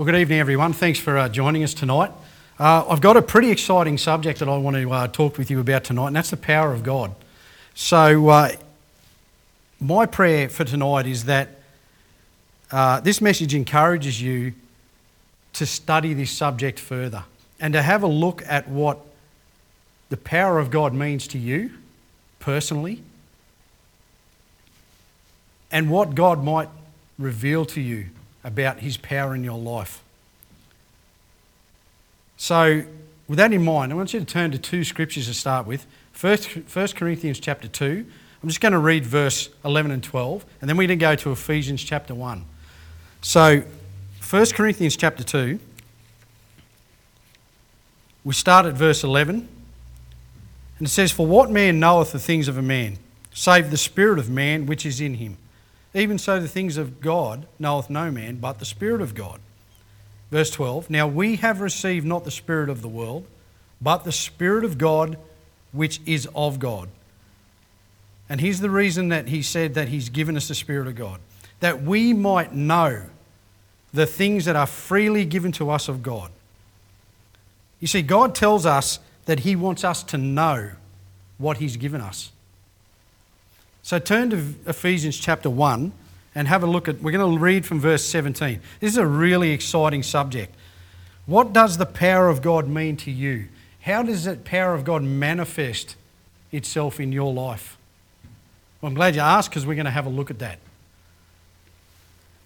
Well, good evening, everyone. Thanks for uh, joining us tonight. Uh, I've got a pretty exciting subject that I want to uh, talk with you about tonight, and that's the power of God. So, uh, my prayer for tonight is that uh, this message encourages you to study this subject further and to have a look at what the power of God means to you personally and what God might reveal to you about His power in your life. So, with that in mind, I want you to turn to two scriptures to start with. First, 1 Corinthians chapter 2. I'm just going to read verse 11 and 12, and then we're going to go to Ephesians chapter 1. So, 1 Corinthians chapter 2, we start at verse 11, and it says, For what man knoweth the things of a man, save the spirit of man which is in him? Even so, the things of God knoweth no man but the Spirit of God. Verse 12 Now we have received not the Spirit of the world, but the Spirit of God, which is of God. And here's the reason that he said that he's given us the Spirit of God that we might know the things that are freely given to us of God. You see, God tells us that he wants us to know what he's given us. So turn to Ephesians chapter 1 and have a look at, we're going to read from verse 17. This is a really exciting subject. What does the power of God mean to you? How does that power of God manifest itself in your life? Well, I'm glad you asked because we're going to have a look at that.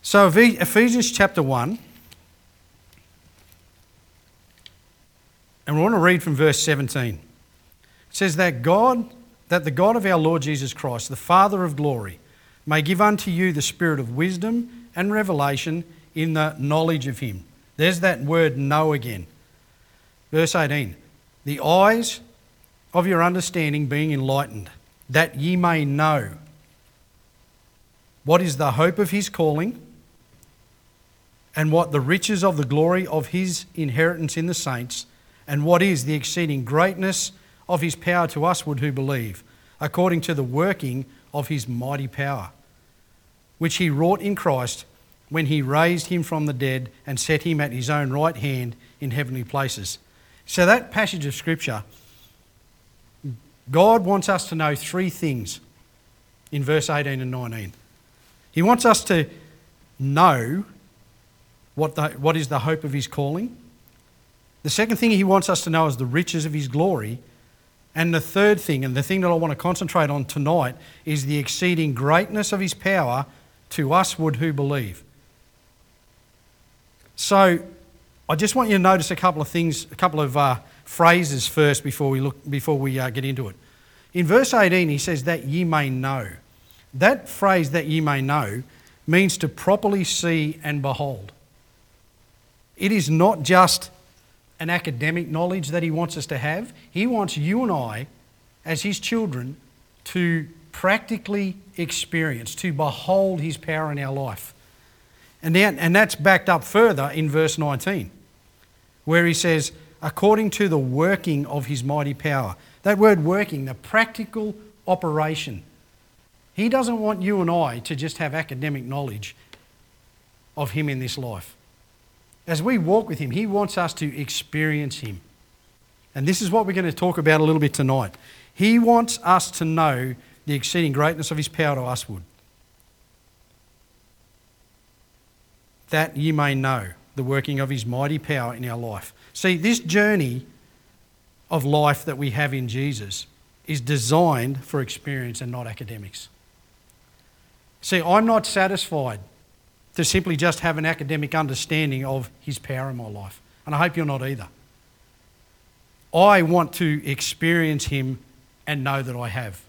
So, Ephesians chapter 1, and we want to read from verse 17. It says that God that the God of our Lord Jesus Christ, the Father of glory, may give unto you the spirit of wisdom and revelation in the knowledge of him. There's that word know again. Verse 18 The eyes of your understanding being enlightened, that ye may know what is the hope of his calling, and what the riches of the glory of his inheritance in the saints, and what is the exceeding greatness of his power to usward who believe, according to the working of his mighty power, which he wrought in Christ when he raised him from the dead and set him at his own right hand in heavenly places. So, that passage of Scripture, God wants us to know three things in verse 18 and 19. He wants us to know what, the, what is the hope of his calling. The second thing he wants us to know is the riches of his glory. And the third thing, and the thing that I want to concentrate on tonight, is the exceeding greatness of his power to usward who believe. So I just want you to notice a couple of things, a couple of uh, phrases first before we, look, before we uh, get into it. In verse 18, he says, That ye may know. That phrase, that ye may know, means to properly see and behold. It is not just an academic knowledge that he wants us to have. He wants you and I, as his children, to practically experience, to behold his power in our life. And, then, and that's backed up further in verse 19, where he says, according to the working of his mighty power. That word working, the practical operation. He doesn't want you and I to just have academic knowledge of him in this life. As we walk with Him, He wants us to experience Him. And this is what we're going to talk about a little bit tonight. He wants us to know the exceeding greatness of His power to usward. That ye may know the working of His mighty power in our life. See, this journey of life that we have in Jesus is designed for experience and not academics. See, I'm not satisfied to simply just have an academic understanding of His power in my life. And I hope you're not either. I want to experience Him and know that I have.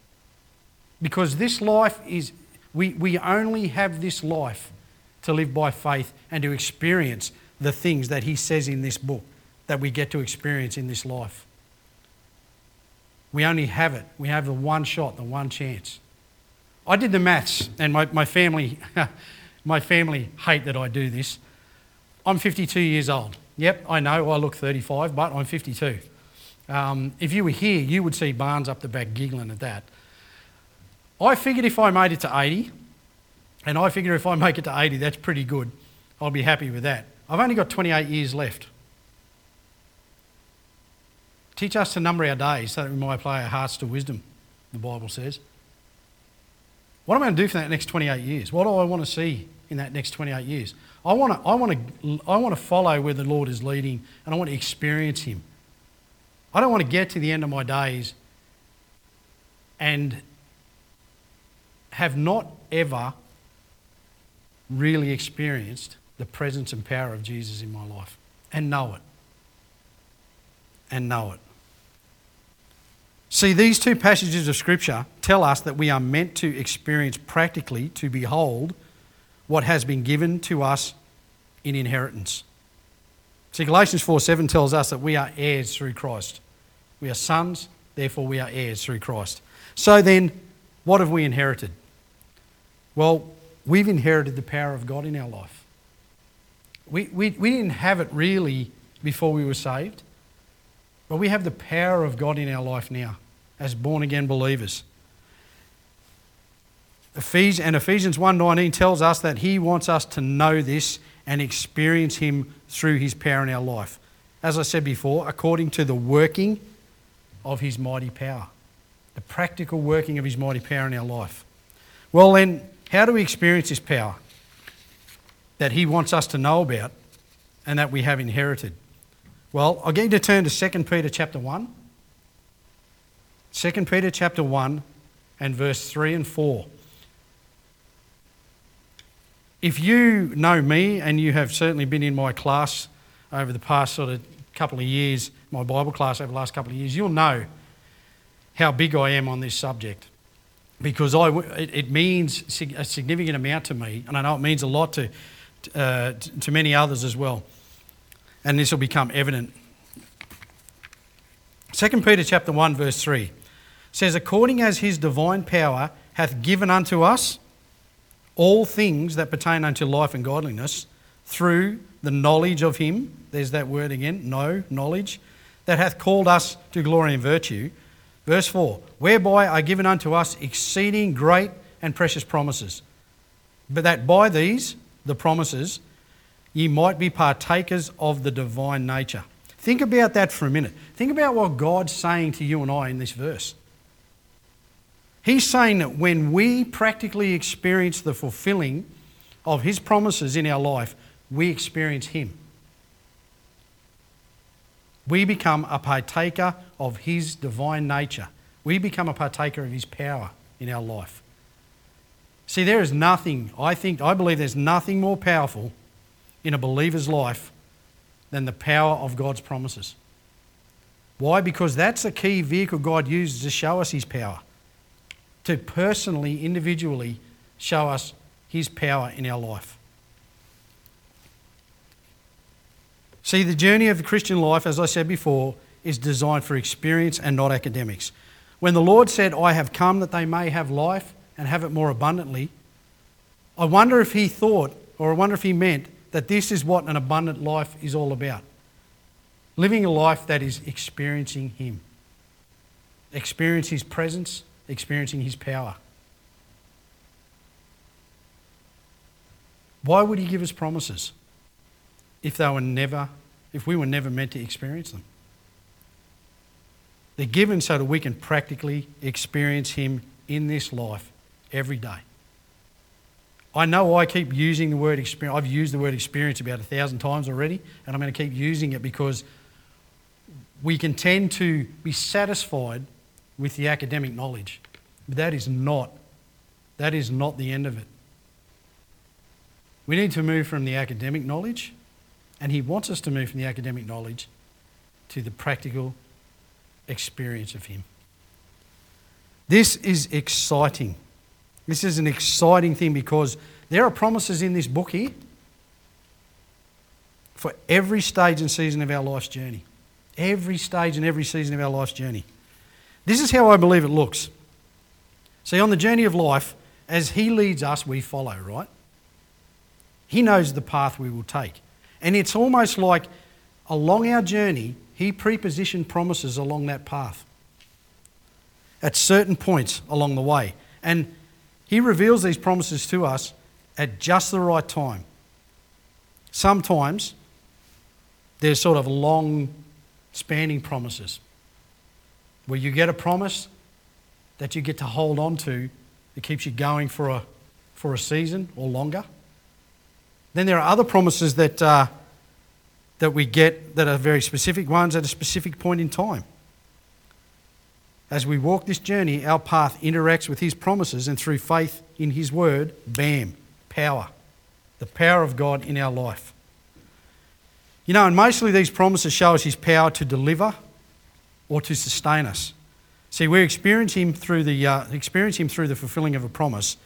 Because this life is, we, we only have this life to live by faith and to experience the things that He says in this book that we get to experience in this life. We only have it. We have the one shot, the one chance. I did the maths, and my, my family My family hate that I do this. I'm 52 years old. Yep, I know I look 35, but I'm 52. Um, if you were here, you would see Barnes up the back giggling at that. I figured if I made it to 80, and I figure if I make it to 80, that's pretty good. I'll be happy with that. I've only got 28 years left. Teach us to number our days so that we might apply our hearts to wisdom, the Bible says. What am I going to do for that next 28 years? What do I want to see in that next 28 years? I want to, I want to, I want to follow where the Lord is leading and I want to experience Him. I don't want to get to the end of my days and have not ever really experienced the presence and power of Jesus in my life and know it. And know it. See, these two passages of Scripture tell us that we are meant to experience practically, to behold, what has been given to us in inheritance. See, Galatians 4 7 tells us that we are heirs through Christ. We are sons, therefore we are heirs through Christ. So then, what have we inherited? Well, we've inherited the power of God in our life. We, we, we didn't have it really before we were saved, but we have the power of God in our life now as born again believers. Ephes- and Ephesians 1:19 tells us that he wants us to know this and experience him through his power in our life. As I said before, according to the working of his mighty power, the practical working of his mighty power in our life. Well, then, how do we experience this power that he wants us to know about and that we have inherited? Well, get you to turn to 2 Peter chapter 1. 2 Peter chapter 1 and verse 3 and 4. If you know me and you have certainly been in my class over the past sort of couple of years, my Bible class over the last couple of years, you'll know how big I am on this subject because I, it, means a significant amount to me, and I know it means a lot to, uh, to many others as well. And this will become evident. 2 Peter chapter 1 verse 3 says according as his divine power hath given unto us all things that pertain unto life and godliness through the knowledge of him there's that word again know knowledge that hath called us to glory and virtue. Verse 4 whereby are given unto us exceeding great and precious promises. But that by these the promises ye might be partakers of the divine nature. Think about that for a minute. Think about what god's saying to you and i in this verse He's saying that when we practically experience the fulfilling of His promises in our life, we experience Him. We become a partaker of His divine nature. We become a partaker of His power in our life. See, there is nothing, I think, I believe there's nothing more powerful in a believer's life than the power of God's promises. Why? Because that's the key vehicle God uses to show us His power to personally, individually show us His power in our life. See, the journey of the Christian life, as I said before, is designed for experience and not academics. When the Lord said, I have come that they may have life and have it more abundantly, I wonder if He thought, or I wonder if He meant, that this is what an abundant life is all about. Living a life that is experiencing Him, experience His presence, experiencing His power. Why would He give us promises if they were never, if we were never meant to experience them? They're given so that we can practically experience Him in this life every day. I know I keep using the word experience. I've used the word experience about a thousand times already, and I'm going to keep using it because we can tend to be satisfied with the academic knowledge. But that is not, that is not the end of it. We need to move from the academic knowledge, and he wants us to move from the academic knowledge to the practical experience of him. This is exciting. This is an exciting thing because there are promises in this book here for every stage and season of our life's journey. Every stage and every season of our life's journey. This is how I believe it looks. See, on the journey of life, as He leads us, we follow, right? He knows the path we will take. And it's almost like along our journey, He prepositioned promises along that path at certain points along the way. And He reveals these promises to us at just the right time sometimes there's sort of long spanning promises where you get a promise that you get to hold on to that keeps you going for a, for a season or longer. Then there are other promises that, uh, that we get that are very specific ones at a specific point in time. As we walk this journey, our path interacts with His promises, and through faith in His word, bam, power. The power of God in our life. You know, and mostly these promises show us His power to deliver or to sustain us. See, we experience Him through the, uh, experience him through the fulfilling of a promise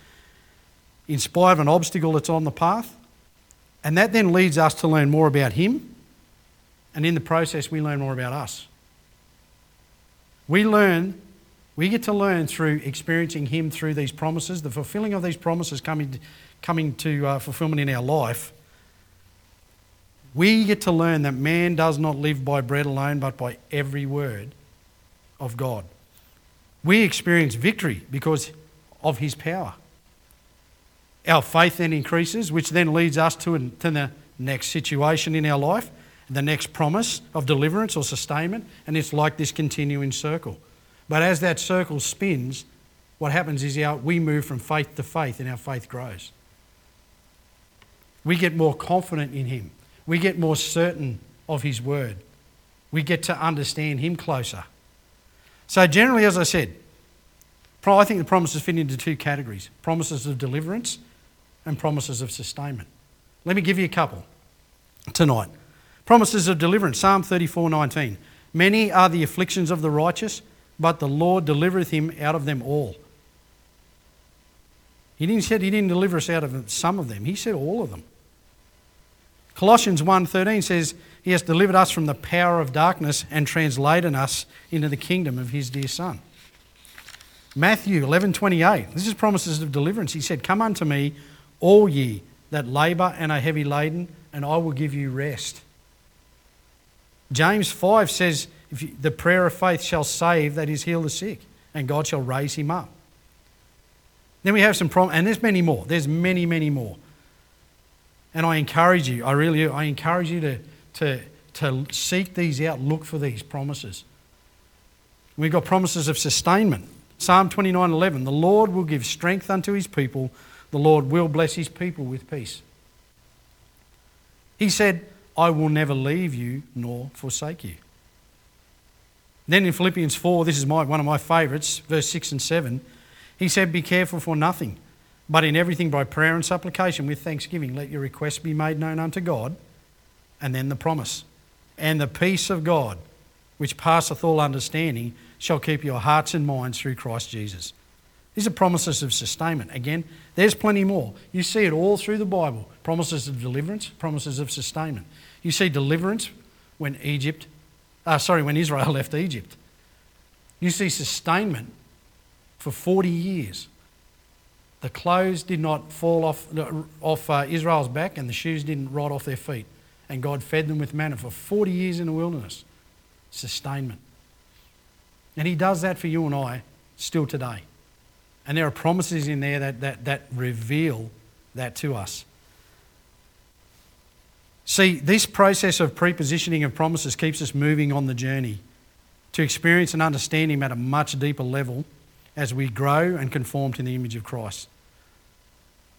in spite of an obstacle that's on the path. And that then leads us to learn more about Him. And in the process, we learn more about us. We learn, we get to learn through experiencing Him through these promises, the fulfilling of these promises coming, coming to uh, fulfillment in our life. We get to learn that man does not live by bread alone, but by every word of God. We experience victory because of his power. Our faith then increases, which then leads us to, to the next situation in our life, the next promise of deliverance or sustainment, and it's like this continuing circle. But as that circle spins, what happens is our, we move from faith to faith and our faith grows. We get more confident in Him. We get more certain of His word. We get to understand Him closer. So, generally, as I said, I think the promises fit into two categories promises of deliverance and promises of sustainment. Let me give you a couple tonight. Promises of deliverance, Psalm 34 19. Many are the afflictions of the righteous, but the Lord delivereth him out of them all. He didn't say he didn't deliver us out of some of them, he said all of them. Colossians 1:13 says, "He has delivered us from the power of darkness and translated us into the kingdom of his dear son." Matthew 11:28. This is promises of deliverance. He said, "Come unto me, all ye that labor and are heavy laden, and I will give you rest." James 5 says, you, "The prayer of faith shall save that is heal the sick, and God shall raise him up." Then we have some prom- and there's many more. There's many, many more. And I encourage you, I really I encourage you to, to, to seek these out, look for these promises. We've got promises of sustainment. Psalm 29 11, the Lord will give strength unto his people, the Lord will bless his people with peace. He said, I will never leave you nor forsake you. Then in Philippians 4, this is my, one of my favourites, verse 6 and 7, he said, Be careful for nothing but in everything by prayer and supplication with thanksgiving, let your requests be made known unto God. And then the promise. And the peace of God, which passeth all understanding, shall keep your hearts and minds through Christ Jesus. These are promises of sustainment. Again, there's plenty more. You see it all through the Bible promises of deliverance, promises of sustainment. You see deliverance when Egypt, uh, sorry, when Israel left Egypt. You see sustainment for 40 years the clothes did not fall off, off uh, Israel's back and the shoes didn't rot off their feet. And God fed them with manna for 40 years in the wilderness. Sustainment. And He does that for you and I still today. And there are promises in there that, that, that reveal that to us. See, this process of prepositioning of promises keeps us moving on the journey to experience and understand Him at a much deeper level as we grow and conform to the image of Christ.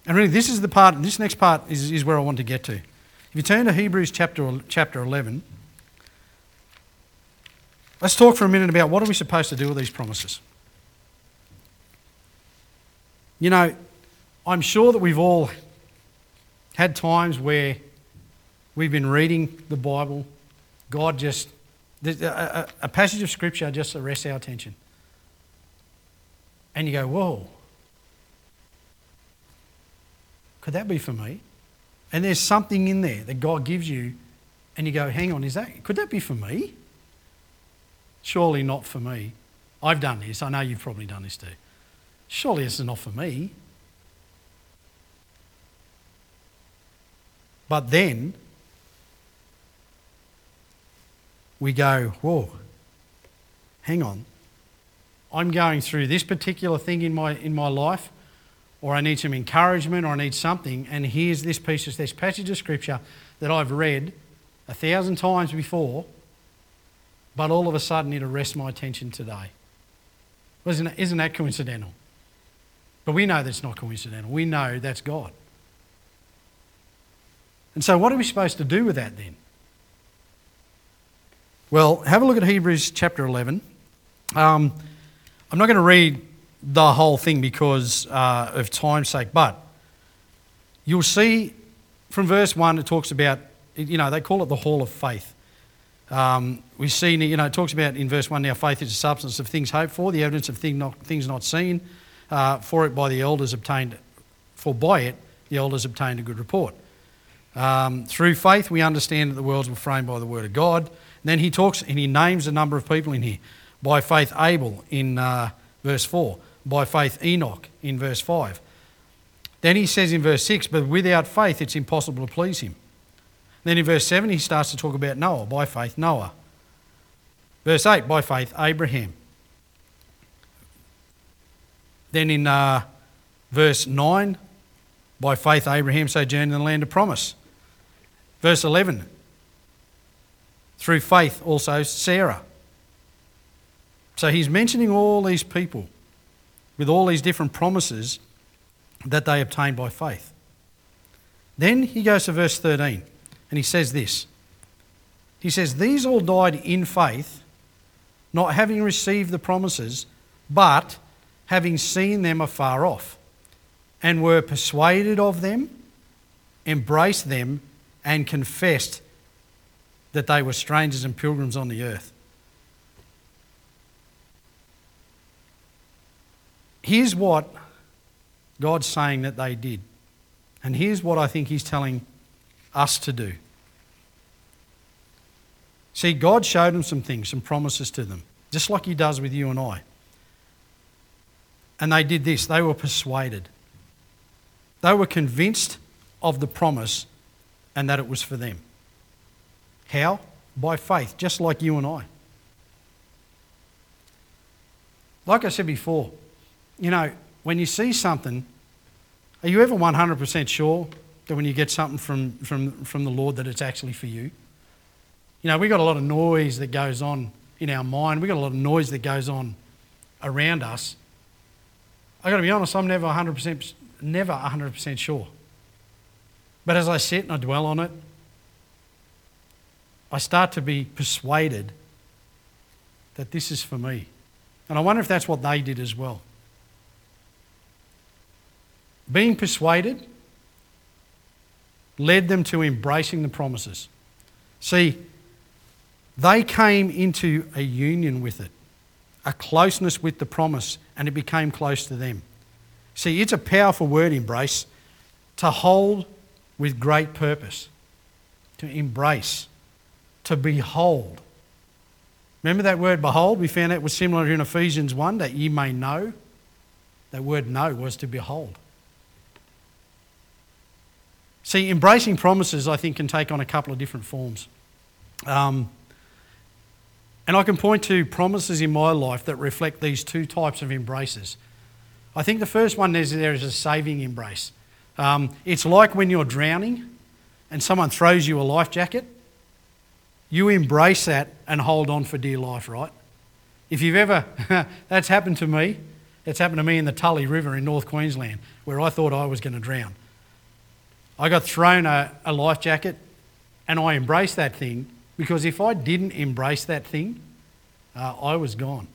And really, this is the part, this next part is, is where I want to get to. If you turn to Hebrews chapter, chapter 11, let's talk for a minute about what are we supposed to do with these promises. You know, I'm sure that we've all had times where we've been reading the Bible, God just, a, a passage of Scripture just arrests our attention and you go, whoa, could that be for me? And there's something in there that God gives you, and you go, hang on, is that, could that be for me? Surely not for me. I've done this. I know you've probably done this too. Surely this is not for me. But then we go, whoa, hang on. I'm going through this particular thing in my, in my life. or I need some encouragement, or I need something, and here's this piece of this passage of scripture that I've read a thousand times before, but all of a sudden it arrests my attention today. Isn't, it, isn't that coincidental? But we know that's not coincidental. We know that's God. And so, what are we supposed to do with that then? Well, have a look at Hebrews chapter 11. Um, I'm not going to read the whole thing because uh, of time's sake, but you'll see from verse 1 it talks about, you know, they call it the hall of faith. Um, we see, you know, it talks about in verse 1 now faith is the substance of things hoped for, the evidence of thing not, things not seen, uh, for it by the elders obtained, for by it the elders obtained a good report. Um, through faith, we understand that the worlds were framed by the word of God. And then he talks and he names a number of people in here. By faith, Abel in uh, verse 4. By faith, Enoch in verse 5. Then he says in verse 6, but without faith, it's impossible to please him. Then in verse 7, he starts to talk about Noah. By faith, Noah. Verse 8, by faith, Abraham. Then in uh, verse 9, by faith, Abraham sojourned in the land of promise. Verse 11, through faith, also Sarah. So he's mentioning all these people with all these different promises that they obtained by faith. Then he goes to verse 13 and he says this He says, These all died in faith, not having received the promises, but having seen them afar off, and were persuaded of them, embraced them, and confessed that they were strangers and pilgrims on the earth. Here's what God's saying that they did. And here's what I think He's telling us to do. See, God showed them some things, some promises to them, just like He does with you and I. And they did this they were persuaded. They were convinced of the promise and that it was for them. How? By faith, just like you and I. Like I said before, you know, when you see something, are you ever 100% sure that when you get something from, from, from the Lord that it's actually for you? You know, we've got a lot of noise that goes on in our mind. We've got a lot of noise that goes on around us. I've got to be honest, I'm never 100%, never 100% sure. But as I sit and I dwell on it, I start to be persuaded that this is for me. And I wonder if that's what they did as well. Being persuaded led them to embracing the promises. See, they came into a union with it, a closeness with the promise, and it became close to them. See, it's a powerful word, embrace, to hold with great purpose, to embrace, to behold. Remember that word behold? We found it was similar in Ephesians 1 that ye may know. That word know was to behold. See, embracing promises, I think, can take on a couple of different forms. Um, and I can point to promises in my life that reflect these two types of embraces. I think the first one is there is a saving embrace. Um, it's like when you're drowning and someone throws you a life jacket. You embrace that and hold on for dear life, right? If you've ever, that's happened to me. It's happened to me in the Tully River in North Queensland where I thought I was going to drown. I got thrown a, a life jacket and I embraced that thing because if I didn't embrace that thing, uh, I was gone.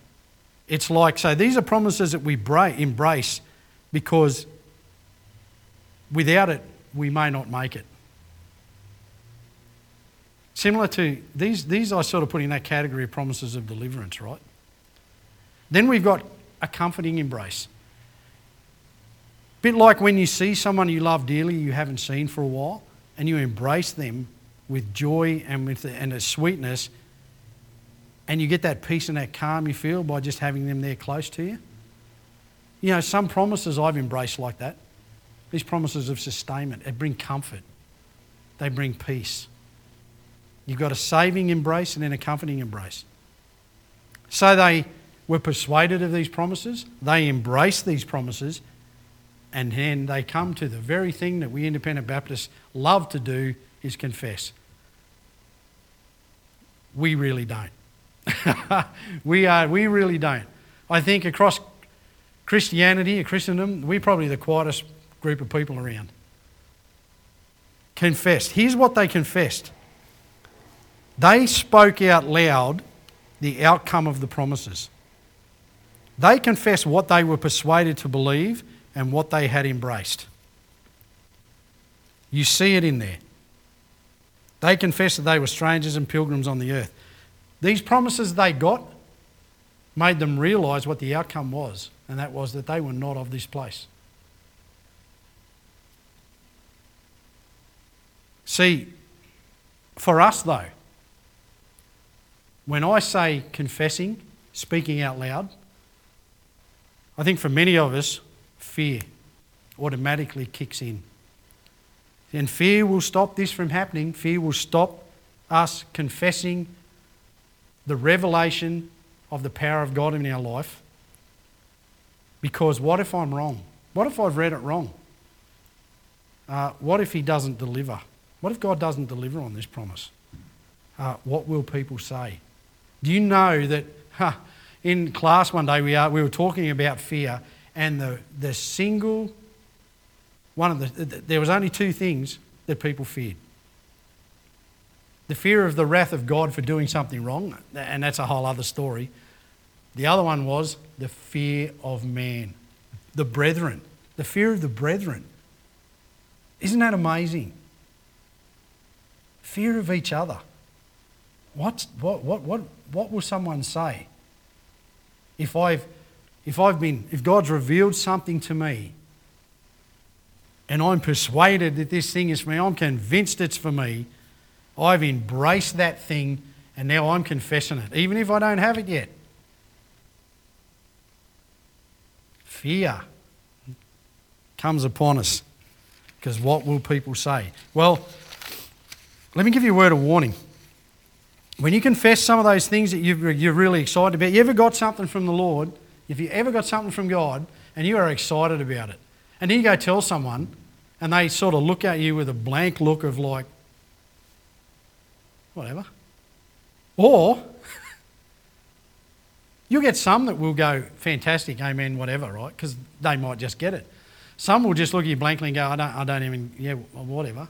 It's like, so these are promises that we embrace because without it, we may not make it. Similar to these, these I sort of put in that category of promises of deliverance, right? Then we've got a comforting embrace. Bit like when you see someone you love dearly you haven't seen for a while and you embrace them with joy and with and a sweetness and you get that peace and that calm you feel by just having them there close to you. You know, some promises I've embraced like that. These promises of sustainment, they bring comfort, they bring peace. You've got a saving embrace and then a comforting embrace. So they were persuaded of these promises, they embraced these promises, And then they come to the very thing that we independent Baptists love to do is confess. We really don't. we, are, we really don't. I think across Christianity, Christendom, we're probably the quietest group of people around. Confessed. Here's what they confessed they spoke out loud the outcome of the promises. They confessed what they were persuaded to believe and what they had embraced. You see it in there. They confessed that they were strangers and pilgrims on the earth. These promises they got made them realise what the outcome was, and that was that they were not of this place. See, for us though, when I say confessing, speaking out loud, I think for many of us, fear automatically kicks in. And fear will stop this from happening. Fear will stop us confessing the revelation of the power of God in our life. Because what if I'm wrong? What if I've read it wrong? Uh, what if He doesn't deliver? What if God doesn't deliver on this promise? Uh, what will people say? Do you know that huh, in class one day we, are, we were talking about fear, and the, the single one of the, there was only two things that people feared the fear of the wrath of God for doing something wrong, and that's a whole other story. The other one was the fear of man, the brethren, the fear of the brethren. Isn't that amazing? Fear of each other. What's, what, what, what, what will someone say? If I've, if I've been, if God's revealed something to me and I'm persuaded that this thing is for me, I'm convinced it's for me, I've embraced that thing and now I'm confessing it, even if I don't have it yet. Fear comes upon us because what will people say? Well, let me give you a word of warning. When you confess some of those things that you're really excited about, you ever got something from the Lord, if you ever got something from God and you are excited about it, and you go tell someone and they sort of look at you with a blank look of like, whatever. Or you'll get some that will go, fantastic, amen, whatever, right? Because they might just get it. Some will just look at you blankly and go, I don't, I don't even, yeah, whatever.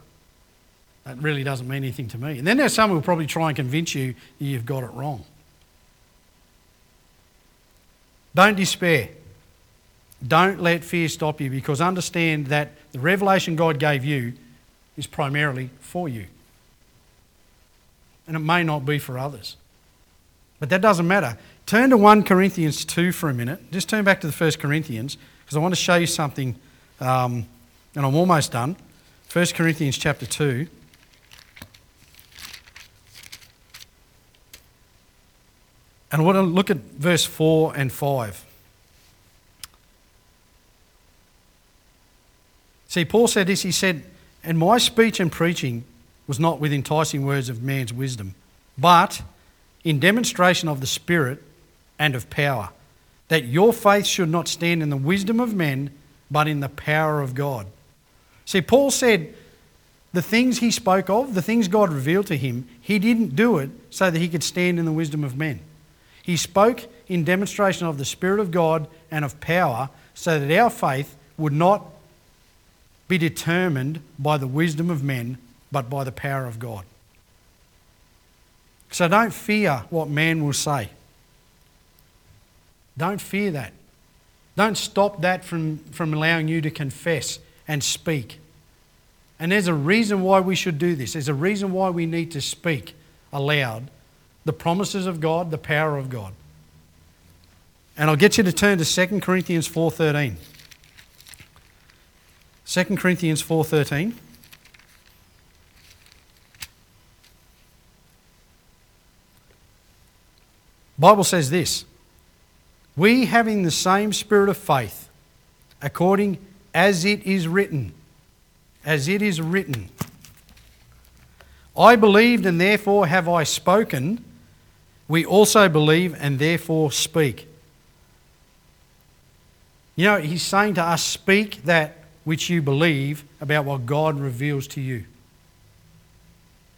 That really doesn't mean anything to me. And then there's some who will probably try and convince you you've got it wrong. Don't despair. Don't let fear stop you because understand that the revelation God gave you is primarily for you. And it may not be for others. But that doesn't matter. Turn to 1 Corinthians 2 for a minute. Just turn back to the 1 Corinthians because I want to show you something, um, and I'm almost done. 1 Corinthians chapter 2. And I want to look at verse 4 and 5. See, Paul said this. He said, And my speech and preaching was not with enticing words of man's wisdom, but in demonstration of the Spirit and of power, that your faith should not stand in the wisdom of men, but in the power of God. See, Paul said the things he spoke of, the things God revealed to him, he didn't do it so that he could stand in the wisdom of men. He spoke in demonstration of the Spirit of God and of power so that our faith would not be determined by the wisdom of men, but by the power of God. So don't fear what man will say. Don't fear that. Don't stop that from, from allowing you to confess and speak. And there's a reason why we should do this. There's a reason why we need to speak aloud the promises of God, the power of God. And I'll get you to turn to 2 Corinthians 4:13. 2 Corinthians 4:13. Bible says this, we having the same spirit of faith, according as it is written, as it is written. I believed and therefore have I spoken we also believe and therefore speak. You know, he's saying to us, speak that which you believe about what God reveals to you.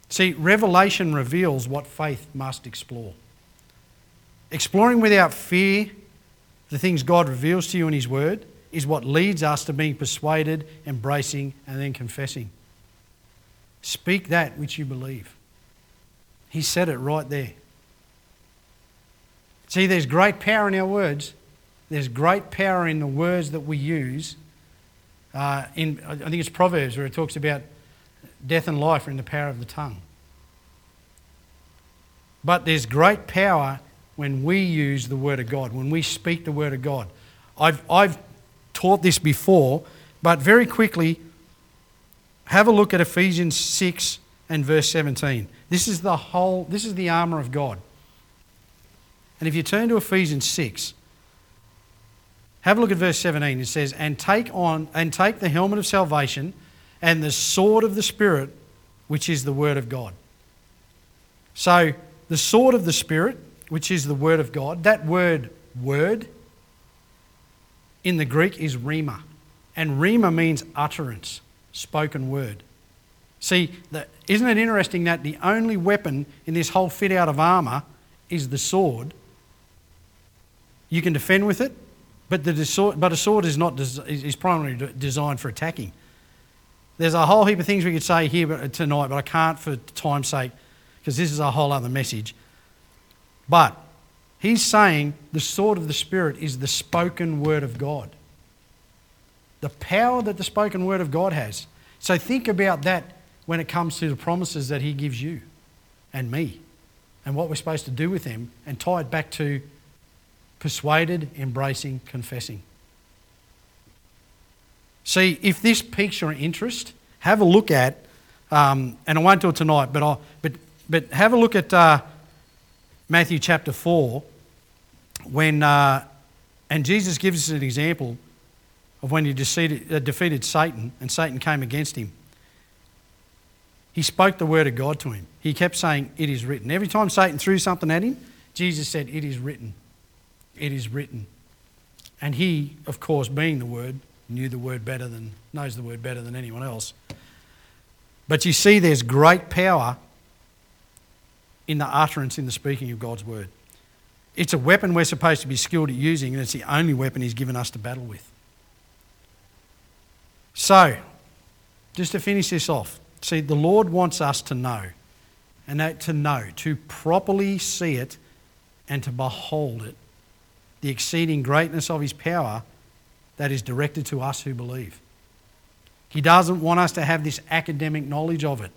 See, revelation reveals what faith must explore. Exploring without fear the things God reveals to you in His Word is what leads us to being persuaded, embracing, and then confessing. Speak that which you believe. He said it right there. See, there's great power in our words. There's great power in the words that we use. Uh, in, I think it's Proverbs where it talks about death and life are in the power of the tongue. But there's great power when we use the Word of God, when we speak the Word of God. I've, I've taught this before, but very quickly, have a look at Ephesians 6 and verse 17. This is the whole, this is the armour of God. And if you turn to Ephesians 6, have a look at verse 17. It says, And take on and take the helmet of salvation and the sword of the Spirit, which is the word of God. So the sword of the Spirit, which is the word of God, that word word in the Greek is rhema. And rhema means utterance, spoken word. See, the, isn't it interesting that the only weapon in this whole fit out of armour is the sword? You can defend with it, but, the, but a sword is, not, is primarily designed for attacking. There's a whole heap of things we could say here uh, tonight, but I can't for time's sake because this is a whole other message. But he's saying the sword of the Spirit is the spoken word of God. The power that the spoken word of God has. So think about that when it comes to the promises that he gives you and me and what we're supposed to do with them and tie it back to persuaded, embracing, confessing. See, if this piques your interest, have a look at, um, and I won't do it tonight, but, I'll, but, but have a look at uh, Matthew chapter 4, when, uh, and Jesus gives us an example of when he defeated, uh, defeated Satan and Satan came against him. He spoke the word of God to him. He kept saying, It is written. Every time Satan threw something at him, Jesus said, It is written. It is written. And he, of course, being the word, knew the word better than, knows the word better than anyone else. But you see, there's great power in the utterance, in the speaking of God's word. It's a weapon we're supposed to be skilled at using, and it's the only weapon He's given us to battle with. So, just to finish this off, see, the Lord wants us to know, and that to know, to properly see it and to behold it, the exceeding greatness of His power that is directed to us who believe. He doesn't want us to have this academic knowledge of it.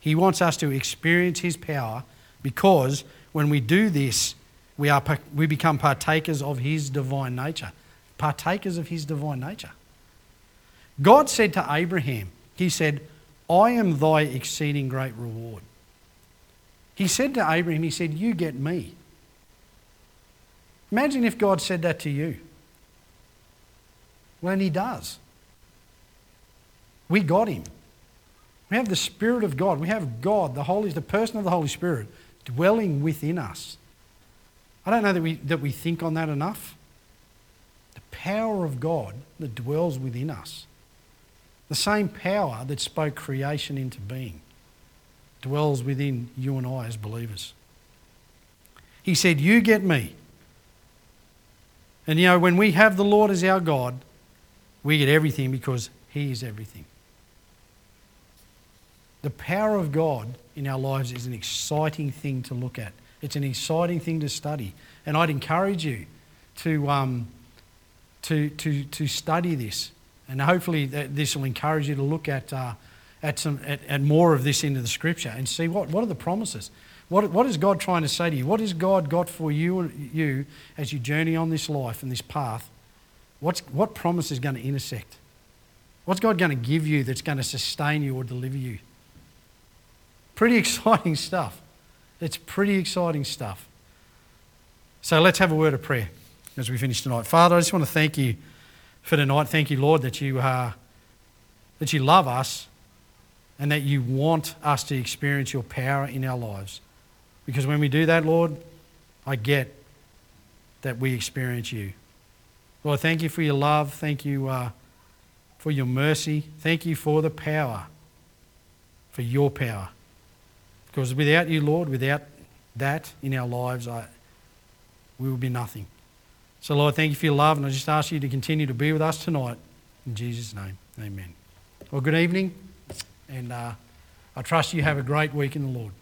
He wants us to experience His power because when we do this, we, are, we become partakers of His divine nature. Partakers of His divine nature. God said to Abraham, He said, I am thy exceeding great reward. He said to Abraham, He said, You get me. Imagine if God said that to you. When He does. We got Him. We have the Spirit of God. We have God, the Holy, the person of the Holy Spirit, dwelling within us. I don't know that we, that we think on that enough. The power of God that dwells within us. The same power that spoke creation into being dwells within you and I as believers. He said, You get me. And you know, when we have the Lord as our God, we get everything because He is everything. The power of God in our lives is an exciting thing to look at. It's an exciting thing to study. And I'd encourage you to, um, to, to, to study this. And hopefully this will encourage you to look at, uh, at, some, at, at more of this into the scripture and see what, what are the promises. What, what is God trying to say to you? What has God got for you, you as you journey on this life and this path? What's, what promise is going to intersect? What's God going to give you that's going to sustain you or deliver you? Pretty exciting stuff. It's pretty exciting stuff. So let's have a word of prayer as we finish tonight. Father, I just want to thank you for tonight. Thank you, Lord, that you, uh, that you love us and that you want us to experience your power in our lives. Because when we do that, Lord, I get that we experience you. Lord, thank you for your love. Thank you uh, for your mercy. Thank you for the power, for your power. Because without you, Lord, without that in our lives, I, we will be nothing. So, Lord, thank you for your love, and I just ask you to continue to be with us tonight. In Jesus' name, amen. Well, good evening, and uh, I trust you have a great week in the Lord.